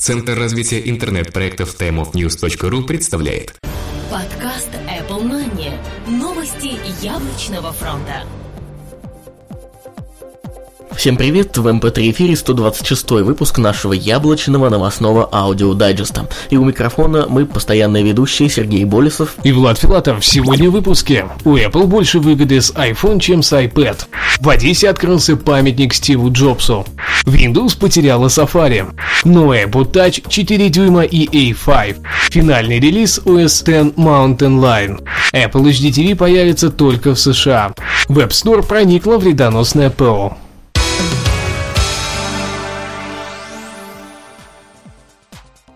Центр развития интернет-проектов timeofnews.ru представляет Подкаст Apple Money. Новости яблочного фронта. Всем привет, в МП3 эфире 126 выпуск нашего яблочного новостного аудиодайджеста. И у микрофона мы постоянные ведущие Сергей Болесов и Влад Филатов. Сегодня в выпуске. У Apple больше выгоды с iPhone, чем с iPad. В Одессе открылся памятник Стиву Джобсу. Windows потеряла Safari. Новый Apple Touch 4 дюйма и A5. Финальный релиз OS X Mountain Lion. Apple HD TV появится только в США. В App Store проникла вредоносная ПО.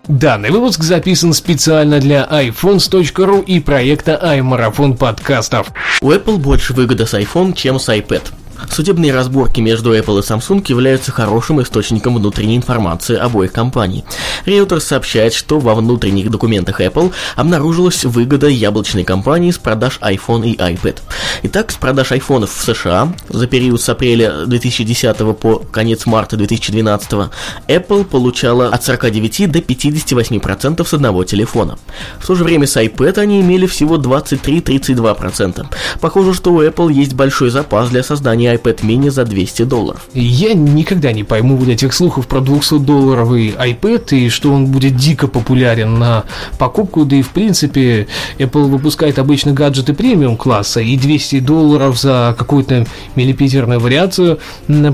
Данный выпуск записан специально для iPhones.ru и проекта iMarathon подкастов. У Apple больше выгода с iPhone, чем с iPad. Судебные разборки между Apple и Samsung являются хорошим источником внутренней информации обоих компаний. Reuters сообщает, что во внутренних документах Apple обнаружилась выгода яблочной компании с продаж iPhone и iPad. Итак, с продаж iPhone в США за период с апреля 2010 по конец марта 2012 Apple получала от 49 до 58% с одного телефона. В то же время с iPad они имели всего 23-32%. Похоже, что у Apple есть большой запас для создания iPad mini за 200 долларов. Я никогда не пойму вот этих слухов про 200-долларовый iPad и что он будет дико популярен на покупку, да и в принципе Apple выпускает обычно гаджеты премиум класса и 200 долларов за какую-то миллипитерную вариацию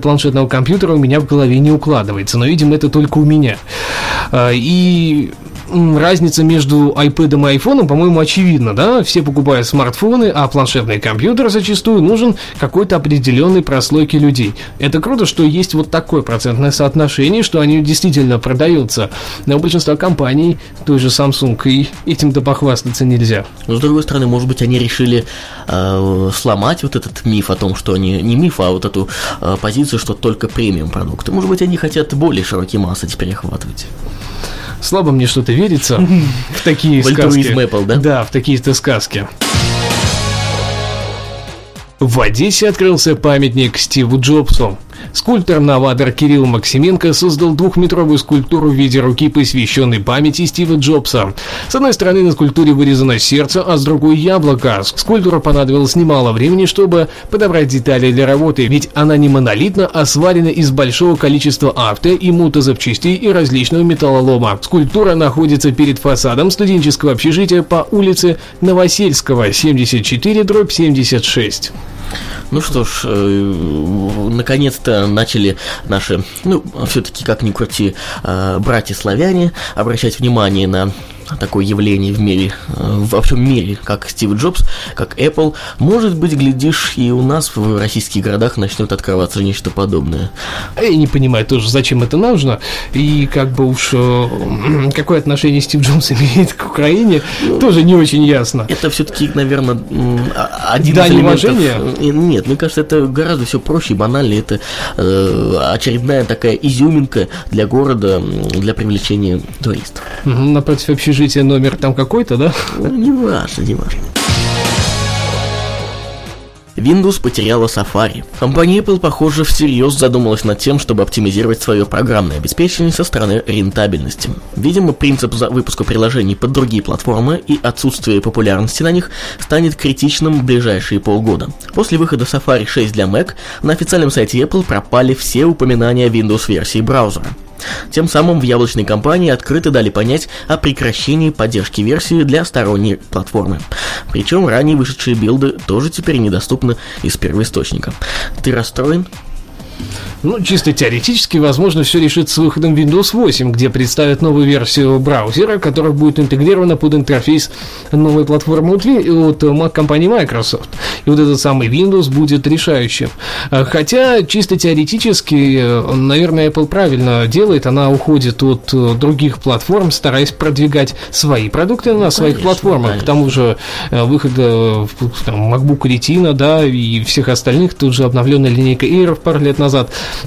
планшетного компьютера у меня в голове не укладывается, но видимо это только у меня. А, и разница между iPad и iPhone, по-моему, очевидна, да? Все покупают смартфоны, а планшетный компьютер зачастую нужен какой-то определенной прослойке людей. Это круто, что есть вот такое процентное соотношение, что они действительно продаются. Но у большинства компаний, той же Samsung, и этим-то похвастаться нельзя. Но, с другой стороны, может быть, они решили э, сломать вот этот миф о том, что они не миф, а вот эту э, позицию, что только премиум продукты. Может быть, они хотят более широкие массы теперь охватывать. Слабо мне что-то верится в такие сказки. Apple, да? Да, в такие-то сказки. В Одессе открылся памятник Стиву Джобсу. Скульптор-новатор Кирилл Максименко создал двухметровую скульптуру в виде руки, посвященной памяти Стива Джобса. С одной стороны на скульптуре вырезано сердце, а с другой яблоко. Скульптуру понадобилось немало времени, чтобы подобрать детали для работы, ведь она не монолитна, а сварена из большого количества авто и мотозапчастей и различного металлолома. Скульптура находится перед фасадом студенческого общежития по улице Новосельского, 74 дробь 76. Ну что ж, э, наконец-то начали наши, ну, все-таки как ни крути, э, братья-славяне обращать внимание на такое явление в мире, э, во всем мире, как Стив Джобс, как Apple. Может быть, глядишь, и у нас в российских городах начнет открываться нечто подобное. Я не понимаю тоже, зачем это нужно, и как бы уж э, какое отношение Стив Джобс имеет к Украине, ну, тоже не очень ясно. Это все-таки, наверное, один да, из элементов... уважения? Нет, мне кажется, это гораздо все проще и банально. Это э, очередная такая изюминка для города, для привлечения туристов. Напротив общежития общежития номер там какой-то, да? Ну, не важно, не важно. Windows потеряла Safari. Компания Apple, похоже, всерьез задумалась над тем, чтобы оптимизировать свое программное обеспечение со стороны рентабельности. Видимо, принцип выпуска приложений под другие платформы и отсутствие популярности на них станет критичным в ближайшие полгода. После выхода Safari 6 для Mac на официальном сайте Apple пропали все упоминания Windows-версии браузера. Тем самым в яблочной компании открыто дали понять о прекращении поддержки версии для сторонней платформы. Причем ранее вышедшие билды тоже теперь недоступны из первоисточника. Ты расстроен? Ну, чисто теоретически, возможно, все решится с выходом Windows 8, где представят новую версию браузера, которая будет интегрирована под интерфейс новой платформы от Mac компании Microsoft. И вот этот самый Windows будет решающим. А, хотя, чисто теоретически, э, наверное, Apple правильно делает, она уходит от э, других платформ, стараясь продвигать свои продукты на ну, своих конечно, платформах. Конечно. К тому же, э, выхода там, MacBook Retina, да, и всех остальных, тут же обновленная линейка Air пару лет назад,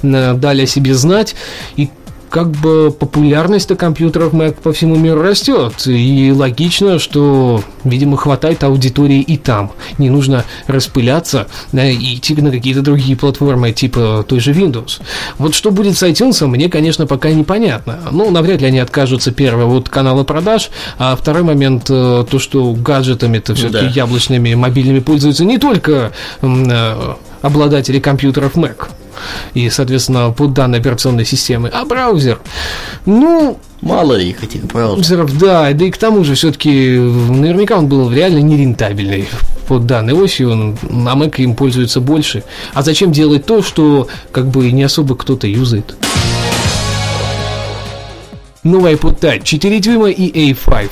дали о себе знать. И как бы популярность компьютеров Mac по всему миру растет. И логично, что, видимо, хватает аудитории и там. Не нужно распыляться и идти на какие-то другие платформы, типа той же Windows. Вот что будет с iTunes, мне, конечно, пока непонятно. Ну, навряд ли они откажутся, первое, вот канала продаж, а второй момент, э, то, что гаджетами-то все-таки Да. яблочными мобильными пользуются не только э, обладатели компьютеров Mac и, соответственно, под данной операционной системы, а браузер. Ну, Мало ли их этих браузеров. браузеров, да, да и к тому же все-таки наверняка он был реально нерентабельный под данной осью, он, на Mac им пользуется больше. А зачем делать то, что как бы не особо кто-то юзает? Новый iPod Touch 4 дюйма и A5.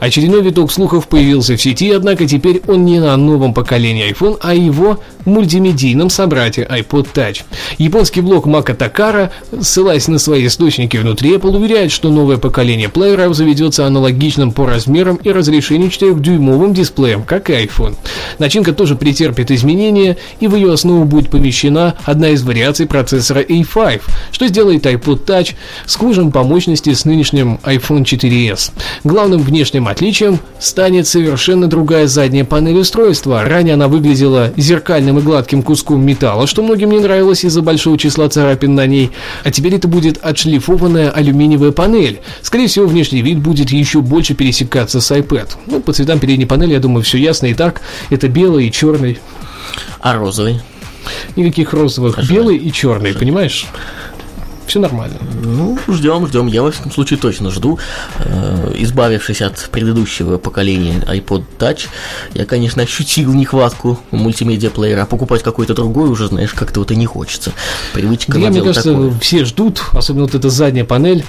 Очередной виток слухов появился в сети, однако теперь он не на новом поколении iPhone, а его мультимедийном собрате iPod Touch. Японский блог Мака Такара, ссылаясь на свои источники внутри Apple, уверяет, что новое поколение плееров заведется аналогичным по размерам и разрешению 4-дюймовым дисплеем, как и iPhone. Начинка тоже претерпит изменения, и в ее основу будет помещена одна из вариаций процессора A5, что сделает iPod Touch схожим по мощности с нынешним iPhone 4s. Главным внешним отличием станет совершенно другая задняя панель устройства. Ранее она выглядела зеркальным и гладким куском металла, что многим не нравилось из-за большого числа царапин на ней. А теперь это будет отшлифованная алюминиевая панель. Скорее всего, внешний вид будет еще больше пересекаться с iPad. Ну, по цветам передней панели, я думаю, все ясно и так. Это белый и черный. А розовый? Никаких розовых. Белый и черный, понимаешь? Все нормально. Ну, ждем, ждем. Я, во всяком случае, точно жду. Э, Избавившись от предыдущего поколения iPod Touch, я, конечно, ощутил нехватку мультимедиа-плеера, а покупать какой-то другой уже, знаешь, как-то вот и не хочется. Привычка Да, мне кажется, такое. все ждут, особенно вот эта задняя панель.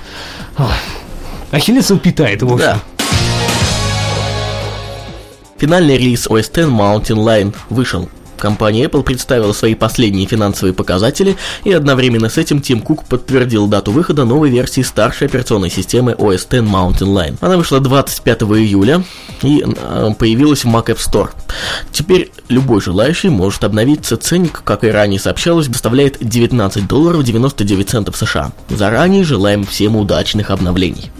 Ахиллесов питает, в общем. Да. Финальный релиз OS X Mountain Lion вышел. Компания Apple представила свои последние финансовые показатели, и одновременно с этим Тим Кук подтвердил дату выхода новой версии старшей операционной системы OS X Mountain Lion. Она вышла 25 июля и э, появилась в Mac App Store. Теперь любой желающий может обновиться. Ценник, как и ранее сообщалось, доставляет 19 долларов 99 центов США. Заранее желаем всем удачных обновлений.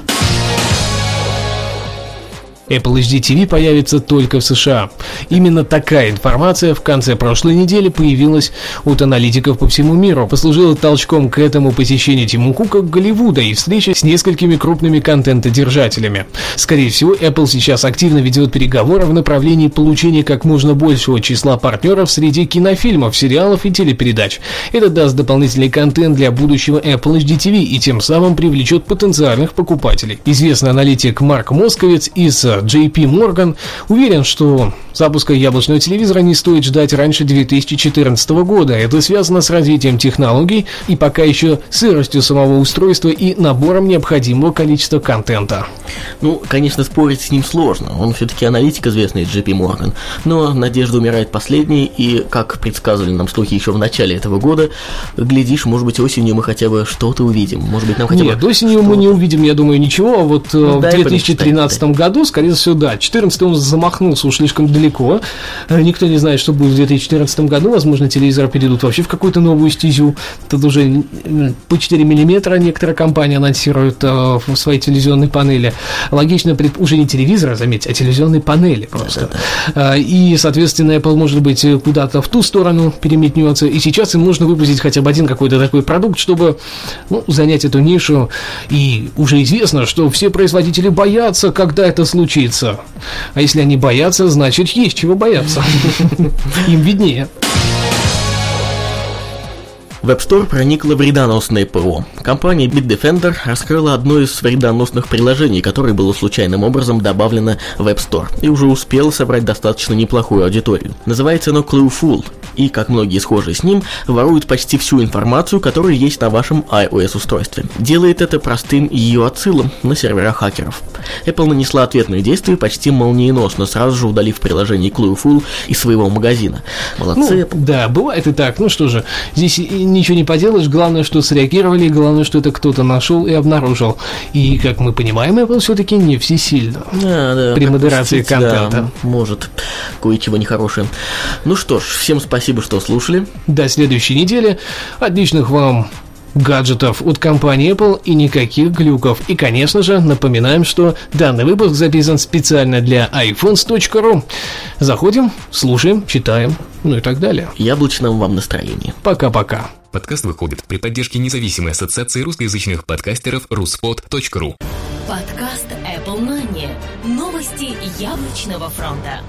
Apple HD TV появится только в США. Именно такая информация в конце прошлой недели появилась от аналитиков по всему миру. Послужила толчком к этому посещение Тиму Кука Голливуда и встреча с несколькими крупными контентодержателями. Скорее всего, Apple сейчас активно ведет переговоры в направлении получения как можно большего числа партнеров среди кинофильмов, сериалов и телепередач. Это даст дополнительный контент для будущего Apple HD TV и тем самым привлечет потенциальных покупателей. Известный аналитик Марк Московец из JP Morgan уверен, что запуска яблочного телевизора не стоит ждать раньше 2014 года. Это связано с развитием технологий и пока еще сыростью самого устройства и набором необходимого количества контента. Ну, конечно, спорить с ним сложно. Он все-таки аналитик известный JP Morgan. Но надежда умирает последней, и, как предсказывали нам слухи еще в начале этого года, глядишь, может быть, осенью мы хотя бы что-то увидим. Может быть, нам хотя бы... Нет, осенью мы не увидим, я думаю, ничего, а вот э, Ну, в дай 2013 году, скорее всего, да. 14 он замахнулся уж слишком далеко. Э, Никто не знает, что будет в 2014 году. Возможно, телевизоры перейдут вообще в какую-то новую стезю. Тут уже по 4 миллиметра некоторые компании анонсируют э, в своей телевизионной панели. Логично, уже не телевизора, заметьте, а телевизионной панели просто. Э, И, соответственно, Apple, может быть, куда-то в ту сторону переметнется. И сейчас им нужно выпустить хотя бы один какой-то такой продукт, чтобы ну, занять эту нишу. И уже известно, что все производители боятся, когда это случится. А если они боятся, значит, есть чего бояться. Им виднее. В App Store проникло вредоносное ПО. Компания Bitdefender раскрыла одно из вредоносных приложений, которое было случайным образом добавлено в App Store, и уже успело собрать достаточно неплохую аудиторию. Называется оно Clueful, и, как многие схожие с ним, ворует почти всю информацию, которая есть на вашем iOS-устройстве. Делает это простым ее отсылом на сервера хакеров. Apple нанесла ответные действия почти молниеносно, сразу же удалив приложение Clueful из своего магазина. Молодцы, Ну, Apple. да, бывает и так. Ну что же, здесь ничего не поделаешь. Главное, что среагировали, главное, что это кто-то нашел и обнаружил. И, как мы понимаем, Apple все-таки не всесильно. Да, да, При модерации пошутить, да, контента. может, кое-чего нехорошее. Ну что ж, всем спасибо, что слушали. До следующей недели. Отличных вам гаджетов от компании Apple и никаких глюков. И, конечно же, напоминаем, что данный выпуск записан специально для iPhones.ru. Заходим, слушаем, читаем, ну и так далее. Яблочного вам настроения. Пока-пока. Подкаст выходит при поддержке независимой ассоциации русскоязычных подкастеров ruspod.ru. Подкаст Apple Money. Новости яблочного фронта.